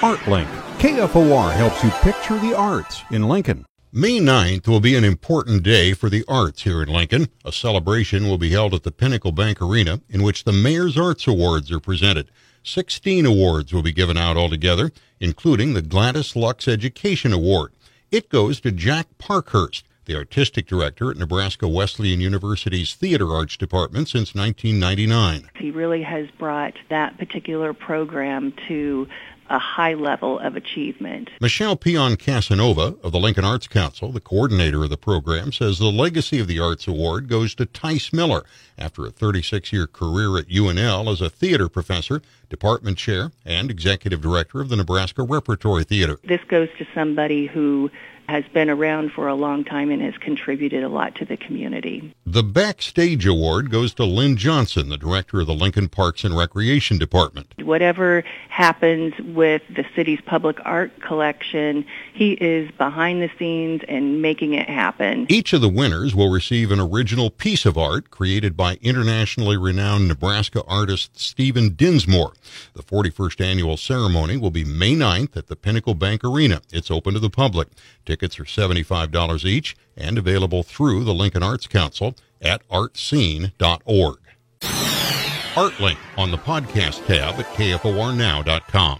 ArtLink. KFOR helps you picture the arts in Lincoln. May 9th will be an important day for the arts here in Lincoln. A celebration will be held at the Pinnacle Bank Arena in which the Mayor's Arts Awards are presented. 16 awards will be given out altogether, including the Gladys Lux Education Award. It goes to Jack Parkhurst, the artistic director at Nebraska Wesleyan University's Theater Arts Department since 1999. He really has brought that particular program to a high level of achievement. Michelle Pion Casanova of the Lincoln Arts Council, the coordinator of the program, says the legacy of the Arts Award goes to Tice Miller after a 36 year career at UNL as a theater professor, department chair, and executive director of the Nebraska Repertory Theater. This goes to somebody who has been around for a long time and has contributed a lot to the community. The Backstage Award goes to Lynn Johnson, the director of the Lincoln Parks and Recreation Department. Whatever happens with the city's public art collection, he is behind the scenes and making it happen. Each of the winners will receive an original piece of art created by internationally renowned Nebraska artist Stephen Dinsmore. The 41st annual ceremony will be May 9th at the Pinnacle Bank Arena. It's open to the public. Tickets are $75 each and available through the Lincoln Arts Council at artscene.org. ArtLink on the podcast tab at kfornow.com.